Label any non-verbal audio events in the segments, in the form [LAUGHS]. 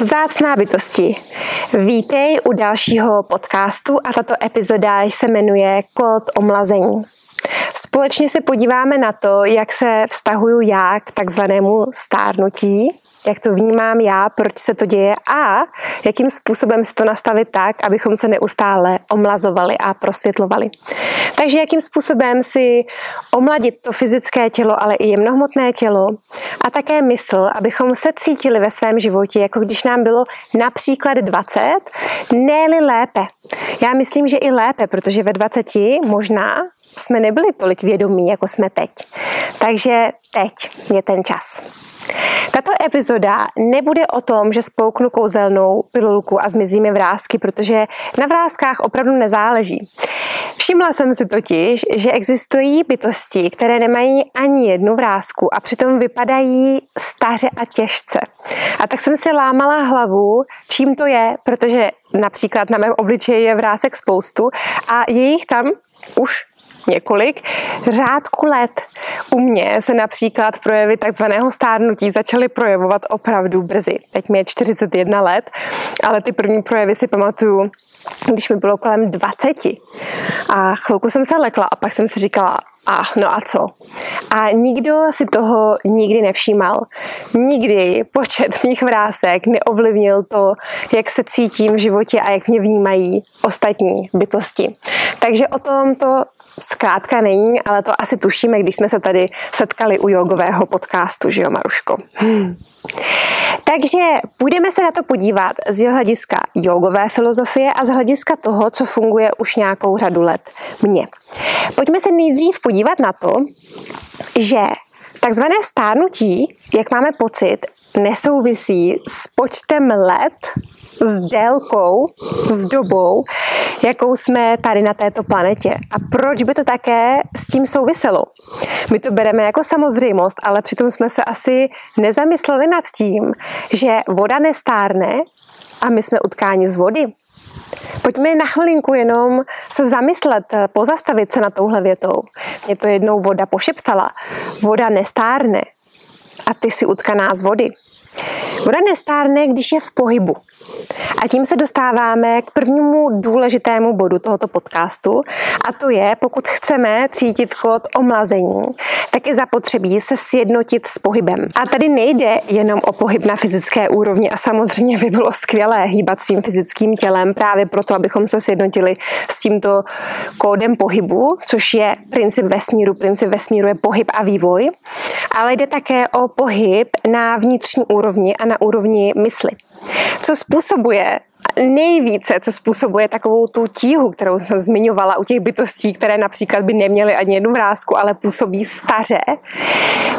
Vzácná bytosti. Vítej u dalšího podcastu a tato epizoda se jmenuje Kód omlazení. Společně se podíváme na to, jak se vztahuju já k takzvanému stárnutí jak to vnímám já, proč se to děje a jakým způsobem si to nastavit tak, abychom se neustále omlazovali a prosvětlovali. Takže jakým způsobem si omladit to fyzické tělo, ale i jemnohmotné tělo a také mysl, abychom se cítili ve svém životě, jako když nám bylo například 20, ne lépe. Já myslím, že i lépe, protože ve 20 možná jsme nebyli tolik vědomí, jako jsme teď. Takže teď je ten čas. Tato epizoda nebude o tom, že spouknu kouzelnou pilulku a zmizí mi vrázky, protože na vrázkách opravdu nezáleží. Všimla jsem si totiž, že existují bytosti, které nemají ani jednu vrázku a přitom vypadají staře a těžce. A tak jsem si lámala hlavu, čím to je, protože například na mém obličeji je vrásek spoustu a je jich tam už několik řádku let. U mě se například projevy takzvaného stárnutí začaly projevovat opravdu brzy. Teď mi je 41 let, ale ty první projevy si pamatuju, když mi bylo kolem 20. A chvilku jsem se lekla a pak jsem si říkala, a no a co? A nikdo si toho nikdy nevšímal. Nikdy počet mých vrásek neovlivnil to, jak se cítím v životě a jak mě vnímají ostatní bytosti. Takže o tom to zkrátka není, ale to asi tušíme, když jsme se tady setkali u jogového podcastu, že jo, Maruško? [LAUGHS] Takže půjdeme se na to podívat z hlediska jogové filozofie a z hlediska toho, co funguje už nějakou řadu let mně. Pojďme se nejdřív podívat na to, že takzvané stárnutí, jak máme pocit, nesouvisí s počtem let, s délkou, s dobou, jakou jsme tady na této planetě. A proč by to také s tím souviselo? My to bereme jako samozřejmost, ale přitom jsme se asi nezamysleli nad tím, že voda nestárne a my jsme utkáni z vody. Pojďme na chvilinku jenom se zamyslet, pozastavit se na touhle větou. Mě to jednou voda pošeptala. Voda nestárne a ty si utkaná z vody. Voda nestárne, když je v pohybu. A tím se dostáváme k prvnímu důležitému bodu tohoto podcastu a to je, pokud chceme cítit kód omlazení, tak je zapotřebí se sjednotit s pohybem. A tady nejde jenom o pohyb na fyzické úrovni a samozřejmě by bylo skvělé hýbat svým fyzickým tělem právě proto, abychom se sjednotili s tímto kódem pohybu, což je princip vesmíru. Princip vesmíru je pohyb a vývoj, ale jde také o pohyb na vnitřní úrovni a na úrovni mysli. Co způsobuje nejvíce, co způsobuje takovou tu tíhu, kterou jsem zmiňovala u těch bytostí, které například by neměly ani jednu vrázku, ale působí staře,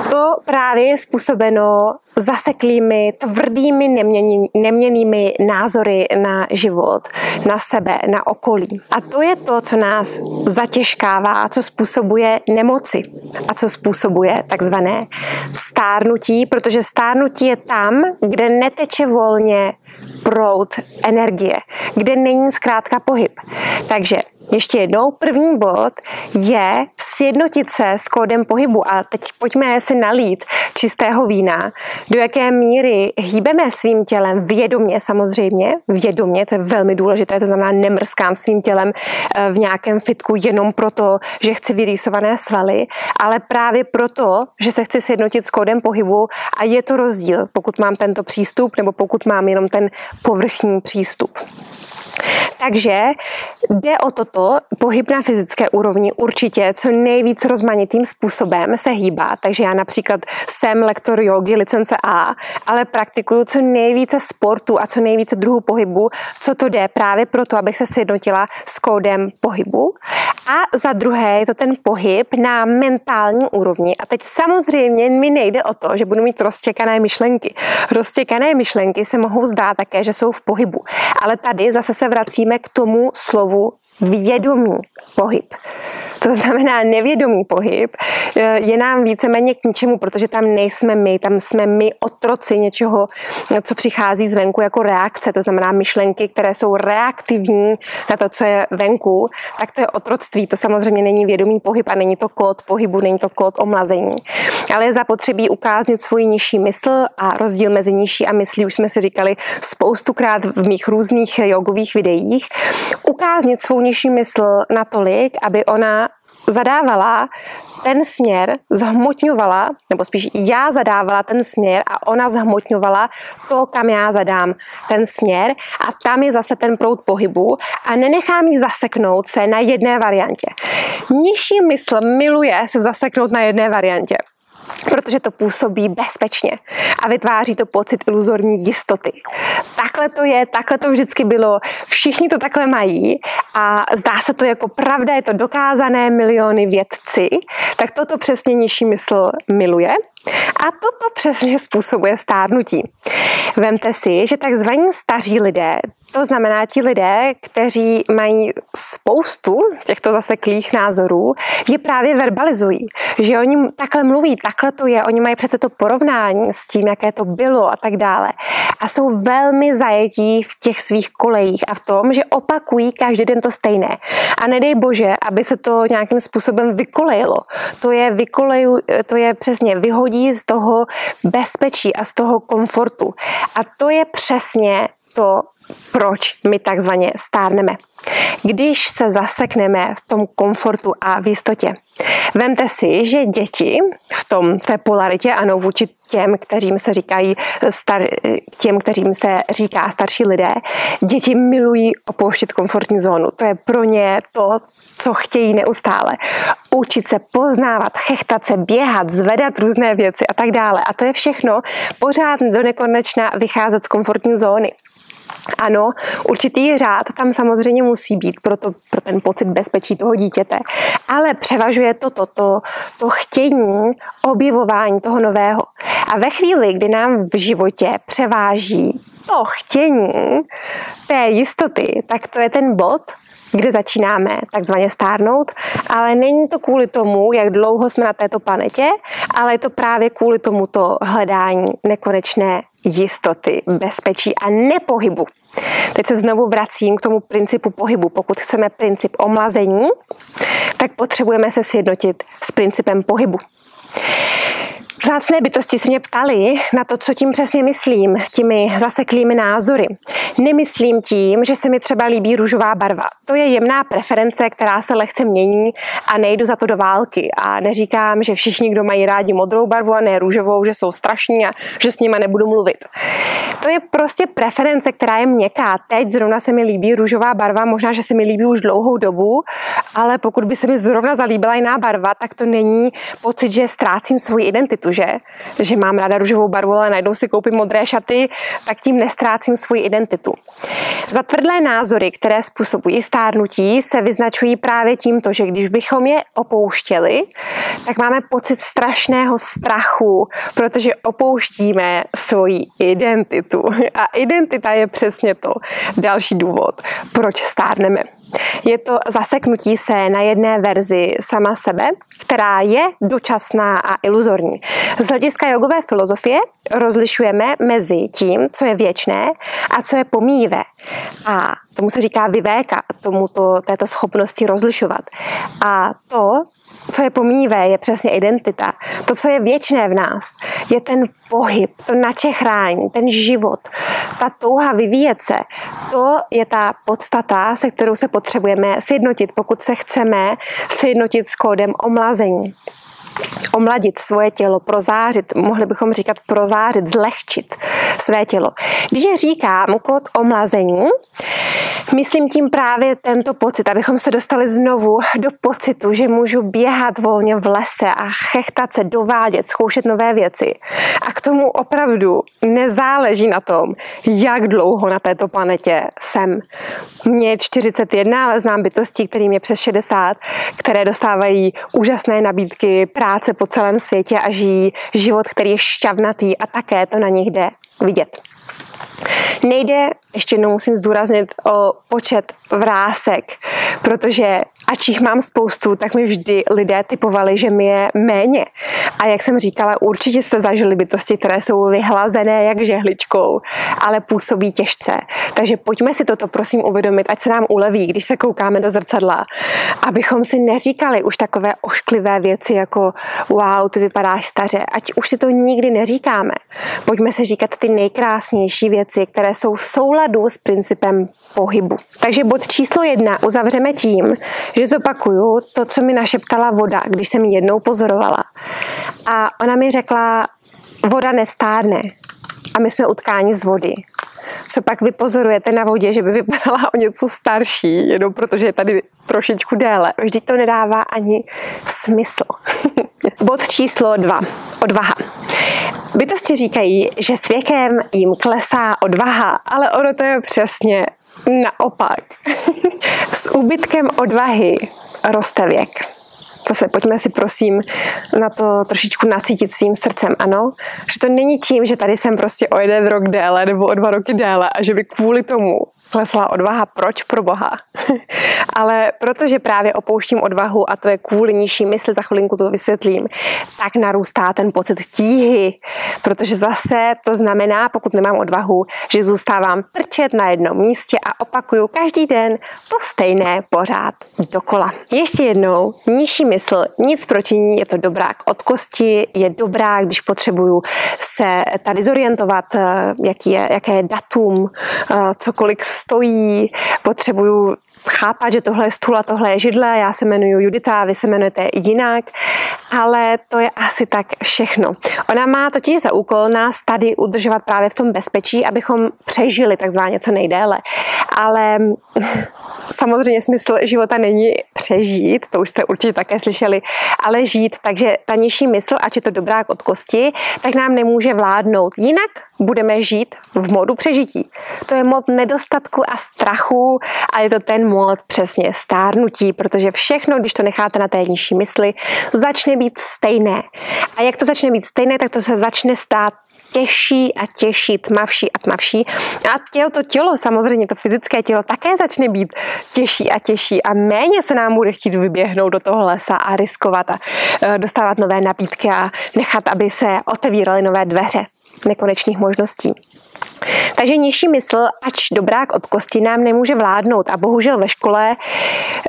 to právě je způsobeno zaseklými, tvrdými, neměný, neměnými názory na život, na sebe, na okolí. A to je to, co nás zatěžkává, co způsobuje nemoci a co způsobuje takzvané stárnutí, protože stárnutí je tam, kde neteče volně proud energie, kde není zkrátka pohyb. Takže ještě jednou, první bod je sjednotit se s kódem pohybu. A teď pojďme si nalít čistého vína, do jaké míry hýbeme svým tělem? Vědomě samozřejmě, vědomě, to je velmi důležité, to znamená nemrskám svým tělem eh, v nějakém fitku jenom proto, že chci vyrýsované svaly, ale právě proto, že se chci sjednotit s kódem pohybu. A je to rozdíl, pokud mám tento přístup nebo pokud mám jenom ten povrchní přístup. Takže jde o toto, pohyb na fyzické úrovni určitě co nejvíc rozmanitým způsobem se hýbá. Takže já například jsem lektor jogy, licence A, ale praktikuju co nejvíce sportu a co nejvíce druhů pohybu, co to jde právě proto, abych se sjednotila s kódem pohybu. A za druhé je to ten pohyb na mentální úrovni. A teď samozřejmě mi nejde o to, že budu mít roztěkané myšlenky. Roztěkané myšlenky se mohou zdát také, že jsou v pohybu. Ale tady zase se vracíme k tomu slovu vědomý pohyb. To znamená nevědomý pohyb, eh, je nám víceméně k ničemu, protože tam nejsme my, tam jsme my otroci něčeho, co přichází zvenku jako reakce, to znamená myšlenky, které jsou reaktivní na to, co je venku, tak to je otroctví. To samozřejmě není vědomý pohyb a není to kód pohybu, není to kód omlazení. Ale je zapotřebí ukázat svůj nižší mysl a rozdíl mezi nižší a myslí, už jsme si říkali spoustukrát v mých různých jogových videích, ukázat svou nižší mysl natolik, aby ona zadávala ten směr, zhmotňovala, nebo spíš já zadávala ten směr a ona zhmotňovala to, kam já zadám ten směr a tam je zase ten proud pohybu a nenechám jí zaseknout se na jedné variantě. Nižší mysl miluje se zaseknout na jedné variantě protože to působí bezpečně a vytváří to pocit iluzorní jistoty. Takhle to je, takhle to vždycky bylo, všichni to takhle mají a zdá se to jako pravda, je to dokázané miliony vědci, tak toto přesně nižší mysl miluje a toto přesně způsobuje stárnutí. Vemte si, že takzvaní staří lidé, to znamená ti lidé, kteří mají spoustu těchto zaseklých názorů, je právě verbalizují. Že oni takhle mluví, takhle to je, oni mají přece to porovnání s tím, jaké to bylo a tak dále. A jsou velmi zajetí v těch svých kolejích a v tom, že opakují každý den to stejné. A nedej bože, aby se to nějakým způsobem vykolejilo. To je, vykoleju, to je přesně vyhodí z toho bezpečí a z toho komfortu. A to je přesně to, proč my takzvaně stárneme. Když se zasekneme v tom komfortu a v jistotě. Vemte si, že děti v tom té polaritě, ano, vůči těm, kterým se říkají star, těm, kterým se říká starší lidé, děti milují opouštět komfortní zónu. To je pro ně to, co chtějí neustále. Učit se poznávat, chechtat se, běhat, zvedat různé věci a tak dále. A to je všechno pořád do nekonečna vycházet z komfortní zóny. Ano, určitý řád tam samozřejmě musí být pro, to, pro ten pocit bezpečí toho dítěte, ale převažuje to, to, to, to chtění, objevování toho nového. A ve chvíli, kdy nám v životě převáží to chtění té jistoty, tak to je ten bod, kde začínáme takzvaně stárnout, ale není to kvůli tomu, jak dlouho jsme na této planetě, ale je to právě kvůli tomuto hledání nekonečné jistoty, bezpečí a nepohybu. Teď se znovu vracím k tomu principu pohybu. Pokud chceme princip omlazení, tak potřebujeme se sjednotit s principem pohybu. Vzácné bytosti se mě ptali na to, co tím přesně myslím, těmi zaseklými názory. Nemyslím tím, že se mi třeba líbí růžová barva. To je jemná preference, která se lehce mění a nejdu za to do války. A neříkám, že všichni, kdo mají rádi modrou barvu a ne růžovou, že jsou strašní a že s nima nebudu mluvit. To je prostě preference, která je měkká. Teď zrovna se mi líbí růžová barva, možná, že se mi líbí už dlouhou dobu, ale pokud by se mi zrovna zalíbila jiná barva, tak to není pocit, že ztrácím svoji identitu že, že mám ráda růžovou barvu, ale najednou si koupím modré šaty, tak tím nestrácím svoji identitu. Zatvrdlé názory, které způsobují stárnutí, se vyznačují právě tímto, že když bychom je opouštěli, tak máme pocit strašného strachu, protože opouštíme svoji identitu. A identita je přesně to další důvod, proč stárneme. Je to zaseknutí se na jedné verzi sama sebe, která je dočasná a iluzorní. Z hlediska jogové filozofie rozlišujeme mezi tím, co je věčné a co je pomíjivé. A tomu se říká vyvéka, tomuto, této schopnosti rozlišovat. A to co je pomíjivé, je přesně identita. To, co je věčné v nás, je ten pohyb, to načechrání, ten život, ta touha vyvíjet se. To je ta podstata, se kterou se potřebujeme sjednotit, pokud se chceme sjednotit s kódem omlazení omladit svoje tělo, prozářit, mohli bychom říkat prozářit, zlehčit své tělo. Když říkám kód omlazení, myslím tím právě tento pocit, abychom se dostali znovu do pocitu, že můžu běhat volně v lese a chechtat se, dovádět, zkoušet nové věci. A k tomu opravdu nezáleží na tom, jak dlouho na této planetě jsem. Mně je 41, ale znám bytosti, kterým je přes 60, které dostávají úžasné nabídky, práce po celém světě a žijí život, který je šťavnatý a také to na nich jde vidět. Nejde, ještě jednou musím zdůraznit, o počet vrásek, protože ač jich mám spoustu, tak mi vždy lidé typovali, že mi je méně. A jak jsem říkala, určitě jste zažili bytosti, které jsou vyhlazené jak žehličkou, ale působí těžce. Takže pojďme si toto prosím uvědomit, ať se nám uleví, když se koukáme do zrcadla, abychom si neříkali už takové ošklivé věci jako wow, ty vypadáš staře, ať už si to nikdy neříkáme. Pojďme si říkat ty nejkrásnější věci, které jsou v souladu s principem pohybu. Takže bod číslo jedna uzavřeme tím, že zopakuju to, co mi našeptala voda, když jsem ji jednou pozorovala. A ona mi řekla, voda nestárne. A my jsme utkáni z vody. Co pak vy pozorujete na vodě, že by vypadala o něco starší, jenom protože je tady trošičku déle. Vždyť to nedává ani smysl. [LAUGHS] Bod číslo dva. Odvaha. Bytosti říkají, že s věkem jim klesá odvaha, ale ono to je přesně naopak. [LAUGHS] s úbytkem odvahy roste věk. Zase pojďme si prosím na to trošičku nacítit svým srdcem, ano? Že to není tím, že tady jsem prostě o jeden rok déle nebo o dva roky déle a že by kvůli tomu klesla odvaha. Proč pro boha? [LAUGHS] Ale protože právě opouštím odvahu a to je kvůli nižší mysli, za chvilinku to vysvětlím, tak narůstá ten pocit tíhy, protože zase to znamená, pokud nemám odvahu, že zůstávám trčet na jednom místě a opakuju každý den to stejné pořád dokola. Ještě jednou, nižší mysl, nic proti ní, je to dobrák od kosti, je dobrá, když potřebuju se tady zorientovat, eh, jaký je, jaké je datum, eh, cokoliv stojí, potřebuju chápat, že tohle je stůl a tohle je židle, já se jmenuji Judita, vy se jmenujete jinak, ale to je asi tak všechno. Ona má totiž za úkol nás tady udržovat právě v tom bezpečí, abychom přežili takzvaně co nejdéle. Ale [LAUGHS] samozřejmě smysl života není přežít, to už jste určitě také slyšeli, ale žít. Takže ta nižší mysl, ať je to dobrák od kosti, tak nám nemůže vládnout. Jinak budeme žít v modu přežití. To je mod nedostatku a strachu a je to ten mod přesně stárnutí, protože všechno, když to necháte na té nižší mysli, začne být stejné. A jak to začne být stejné, tak to se začne stát těžší a těžší, tmavší a tmavší. A tělo, to tělo, samozřejmě to fyzické tělo také začne být těžší a těžší a méně se nám bude chtít vyběhnout do toho lesa a riskovat a e, dostávat nové nabídky a nechat, aby se otevíraly nové dveře nekonečných možností. Takže nižší mysl, ač dobrák od kosti, nám nemůže vládnout. A bohužel ve škole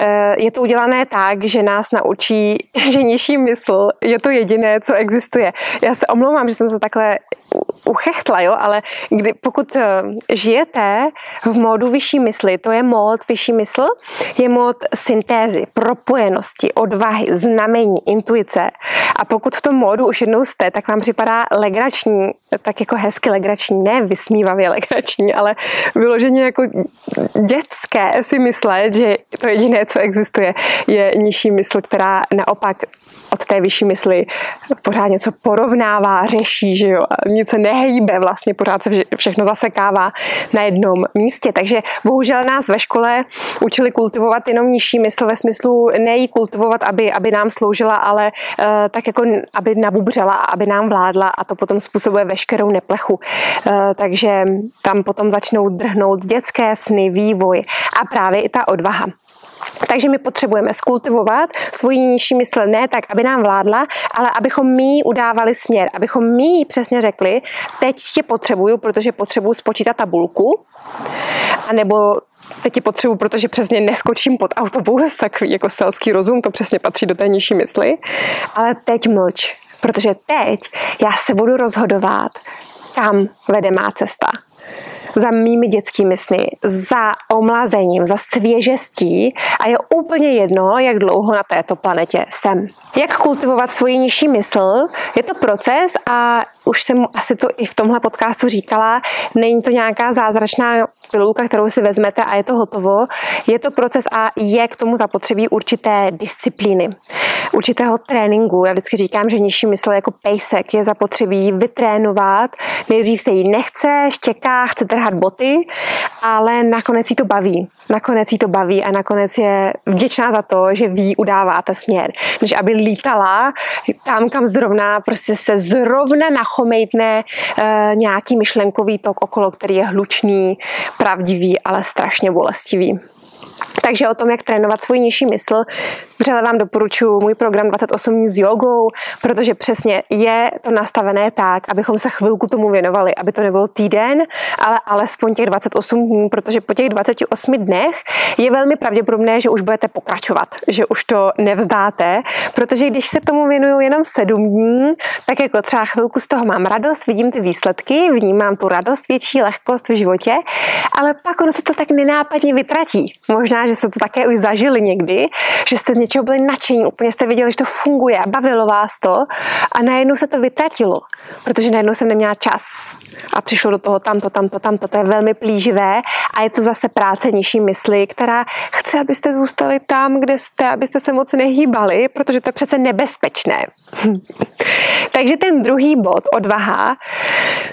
eh, je to udělané tak, že nás naučí, [LAUGHS] že nižší mysl je to jediné, co existuje. Já se omlouvám, že jsem se takhle uchechtla, jo, ale kdy, pokud eh, žijete v módu vyšší mysli, to je mód vyšší mysl, je mód syntézy, propojenosti, odvahy, znamení, intuice. A pokud v tom módu už jednou jste, tak vám připadá legrační, tak jako hezky legrační, ne vysmívavě legrační, ale vyloženě jako dětské si myslet, že to jediné, co existuje, je nižší mysl, která naopak od té vyšší mysli pořád něco porovnává, řeší, že jo, nic se nehýbe, vlastně pořád se všechno zasekává na jednom místě. Takže bohužel nás ve škole učili kultivovat jenom nižší mysl ve smyslu nejí kultivovat, aby, aby nám sloužila, ale uh, tak jako aby nabubřela, aby nám vládla a to potom způsobuje veškerou neplechu. Uh, takže tam potom začnou drhnout dětské sny, vývoj a právě i ta odvaha. Takže my potřebujeme skultivovat svoji nižší mysl ne tak, aby nám vládla, ale abychom my udávali směr, abychom my přesně řekli, teď tě potřebuju, protože potřebuju spočítat tabulku, anebo teď tě potřebuju, protože přesně neskočím pod autobus, tak jako selský rozum, to přesně patří do té nižší mysli, ale teď mlč, protože teď já se budu rozhodovat, kam vede má cesta za mými dětskými sny, za omlazením, za svěžestí a je úplně jedno, jak dlouho na této planetě jsem. Jak kultivovat svoji nižší mysl? Je to proces a už jsem asi to i v tomhle podcastu říkala, není to nějaká zázračná pilulka, kterou si vezmete a je to hotovo. Je to proces a je k tomu zapotřebí určité disciplíny, určitého tréninku. Já vždycky říkám, že nižší mysl jako pejsek je zapotřebí vytrénovat. Nejdřív se jí nechce, štěká, chce trhat boty, ale nakonec jí to baví. Nakonec jí to baví a nakonec je vděčná za to, že ví udáváte směr. Než aby lítala tam, kam zrovna, prostě se zrovna nachomejtne e, nějaký myšlenkový tok okolo, který je hlučný, pravdivý, ale strašně bolestivý. Takže o tom, jak trénovat svůj nižší mysl, vřele vám doporučuji můj program 28 dní s jogou, protože přesně je to nastavené tak, abychom se chvilku tomu věnovali, aby to nebyl týden, ale alespoň těch 28 dní, protože po těch 28 dnech je velmi pravděpodobné, že už budete pokračovat, že už to nevzdáte, protože když se tomu věnuju jenom 7 dní, tak jako třeba chvilku z toho mám radost, vidím ty výsledky, vnímám tu radost, větší lehkost v životě, ale pak ono se to tak nenápadně vytratí. Možná, že se to také už zažili někdy, že jste z něčeho byli nadšení, úplně jste viděli, že to funguje, bavilo vás to a najednou se to vytratilo, protože najednou jsem neměla čas a přišlo do toho tamto, tamto, tamto. To je velmi plíživé a je to zase práce nižší mysli, která chce, abyste zůstali tam, kde jste, abyste se moc nehýbali, protože to je přece nebezpečné. [LAUGHS] Takže ten druhý bod, odvaha,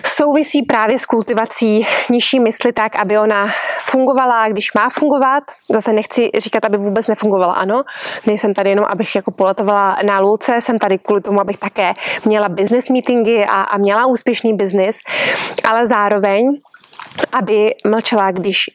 souvisí právě s kultivací nižší mysli tak, aby ona fungovala, když má fungovat. Zase nechci říkat, aby vůbec nefungovala, ano. Nejsem tady jenom, abych jako poletovala na lůce, jsem tady kvůli tomu, abych také měla business meetingy a, a měla úspěšný business, ale zároveň aby mlčela, když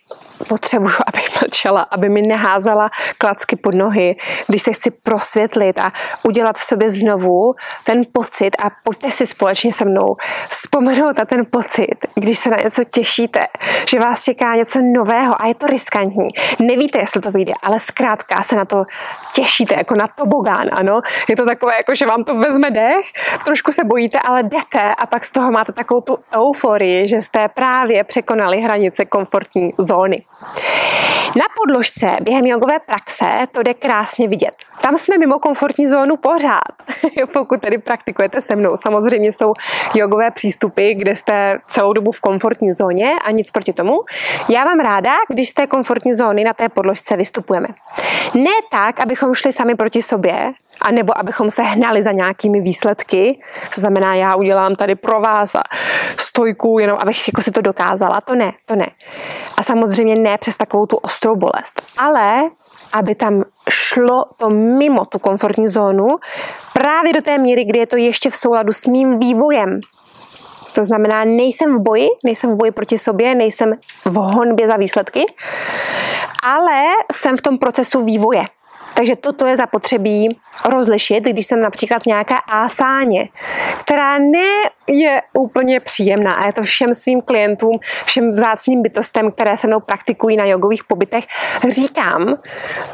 potřebuju, [LAUGHS] aby mlčela, aby mi neházela klacky pod nohy, když se chci prosvětlit a udělat v sobě znovu ten pocit a pojďte si společně se mnou vzpomenout na ten pocit, když se na něco těšíte, že vás čeká něco nového a je to riskantní. Nevíte, jestli to vyjde, ale zkrátka se na to těšíte, jako na tobogán, ano. Je to takové, jako že vám to vezme dech, trošku se bojíte, ale jdete a pak z toho máte takovou tu euforii, že jste právě překonali hranice komfortní zóny. Na podložce během jogové praxe to jde krásně vidět. Tam jsme mimo komfortní zónu pořád, [LAUGHS] pokud tedy praktikujete se mnou. Samozřejmě jsou jogové přístupy, kde jste celou dobu v komfortní zóně a nic proti tomu. Já mám ráda, když z té komfortní zóny na té podložce vystupujeme. Ne tak, abychom šli sami proti sobě, a nebo abychom se hnali za nějakými výsledky, to znamená, já udělám tady pro vás a stojku, jenom abych jako si to dokázala, to ne, to ne. A samozřejmě ne přes takovou tu ostrou bolest, ale aby tam šlo to mimo tu komfortní zónu, právě do té míry, kdy je to ještě v souladu s mým vývojem. To znamená, nejsem v boji, nejsem v boji proti sobě, nejsem v honbě za výsledky, ale jsem v tom procesu vývoje. Takže toto je zapotřebí rozlišit, když jsem například nějaká ásáně, která ne je úplně příjemná. A je to všem svým klientům, všem vzácným bytostem, které se mnou praktikují na jogových pobytech, říkám.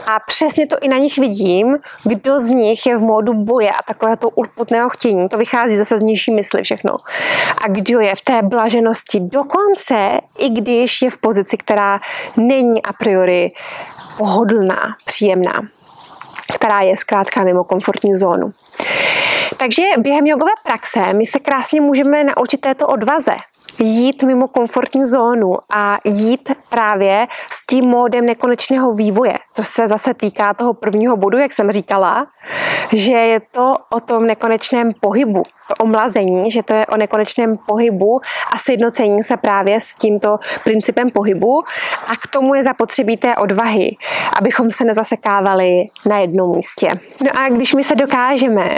A přesně to i na nich vidím, kdo z nich je v módu boje a takového to urputného chtění, to vychází zase z nižší mysli všechno. A kdo je v té blaženosti? Dokonce, i když je v pozici, která není a priori pohodlná, příjemná která je zkrátka mimo komfortní zónu. Takže během jogové praxe my se krásně můžeme naučit této odvaze jít mimo komfortní zónu a jít právě s tím módem nekonečného vývoje. To se zase týká toho prvního bodu, jak jsem říkala, že je to o tom nekonečném pohybu, to omlazení, že to je o nekonečném pohybu a sjednocení se právě s tímto principem pohybu a k tomu je zapotřebí té odvahy, abychom se nezasekávali na jednom místě. No a když my se dokážeme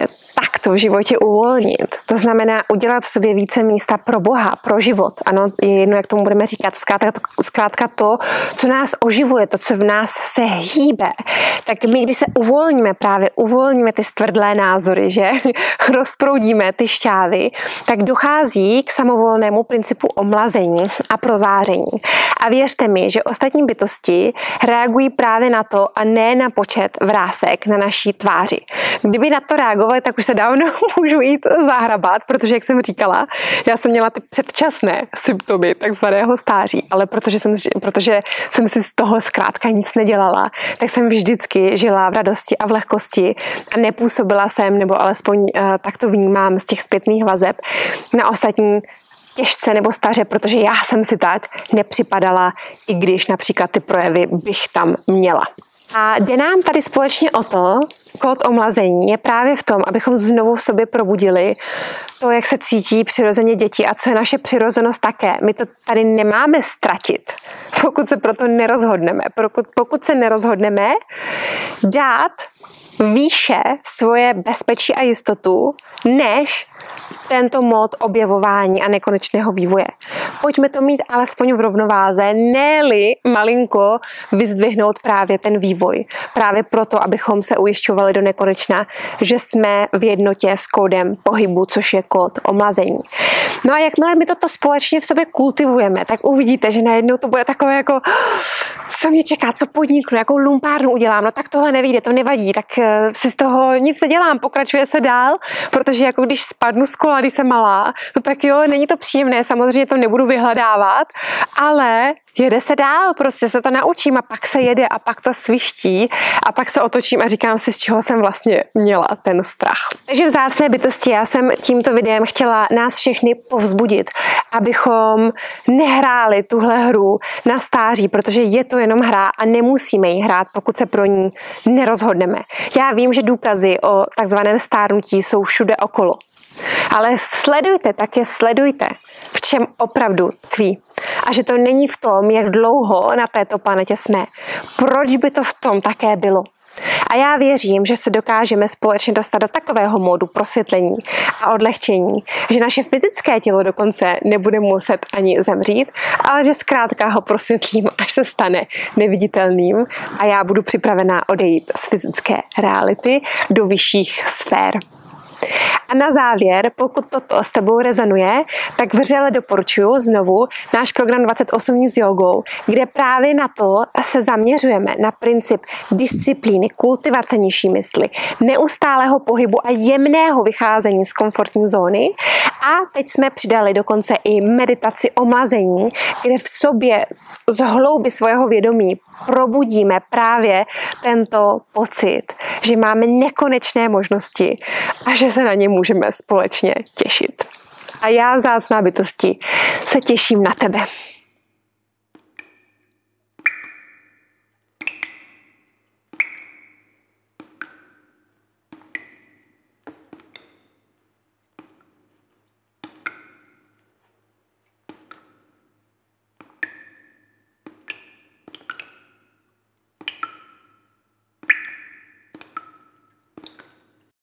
takto v životě uvolnit. To znamená udělat v sobě více místa pro Boha, pro život. Ano, je jedno, jak tomu budeme říkat. Zkrátka to, zkrátka to, co nás oživuje, to, co v nás se hýbe. Tak my, když se uvolníme právě, uvolníme ty stvrdlé názory, že [LAUGHS] rozproudíme ty šťávy, tak dochází k samovolnému principu omlazení a prozáření. A věřte mi, že ostatní bytosti reagují právě na to a ne na počet vrásek na naší tváři. Kdyby na to reagovali, tak už se dávno [LAUGHS] můžu jít zahrabat, protože, jak jsem říkala, já jsem měla ty předčasné symptomy takzvaného stáří, ale protože jsem, protože jsem si z toho zkrátka nic nedělala, tak jsem vždycky žila v radosti a v lehkosti a nepůsobila jsem, nebo alespoň uh, tak to vnímám z těch zpětných vazeb, na ostatní těžce nebo staře, protože já jsem si tak nepřipadala, i když například ty projevy bych tam měla. A jde nám tady společně o to, kód omlazení je právě v tom, abychom znovu v sobě probudili to, jak se cítí přirozeně děti a co je naše přirozenost také. My to tady nemáme ztratit, pokud se proto nerozhodneme. Pokud, pokud se nerozhodneme dát výše svoje bezpečí a jistotu, než tento mod objevování a nekonečného vývoje. Pojďme to mít alespoň v rovnováze, ne-li malinko vyzdvihnout právě ten vývoj. Právě proto, abychom se ujišťovali do nekonečna, že jsme v jednotě s kódem pohybu, což je kód omlazení. No a jakmile my toto společně v sobě kultivujeme, tak uvidíte, že najednou to bude takové jako co mě čeká, co podniknu, jakou lumpárnu udělám, no tak tohle nevíde, to nevadí, tak si z toho nic nedělám, pokračuje se dál, protože jako když spadnu z kola, když jsem malá, no tak jo, není to příjemné, samozřejmě to nebudu vyhledávat, ale jede se dál, prostě se to naučím a pak se jede a pak to sviští a pak se otočím a říkám si, z čeho jsem vlastně měla ten strach. Takže vzácné bytosti, já jsem tímto videem chtěla nás všechny povzbudit, abychom nehráli tuhle hru na stáří, protože je to jenom hra a nemusíme ji hrát, pokud se pro ní nerozhodneme. Já vím, že důkazy o takzvaném stárnutí jsou všude okolo. Ale sledujte, tak je sledujte, v čem opravdu tkví. A že to není v tom, jak dlouho na této planetě jsme. Proč by to v tom také bylo? A já věřím, že se dokážeme společně dostat do takového módu prosvětlení a odlehčení, že naše fyzické tělo dokonce nebude muset ani zemřít, ale že zkrátka ho prosvětlím, až se stane neviditelným a já budu připravená odejít z fyzické reality do vyšších sfér. A na závěr, pokud toto s tebou rezonuje, tak vřele doporučuji znovu náš program 28 dní s jogou, kde právě na to se zaměřujeme, na princip disciplíny, kultivace nižší mysli, neustálého pohybu a jemného vycházení z komfortní zóny. A teď jsme přidali dokonce i meditaci omlazení, kde v sobě z hlouby svého vědomí probudíme právě tento pocit, že máme nekonečné možnosti a že se na ně můžeme společně těšit. A já, zácná bytosti, se těším na tebe.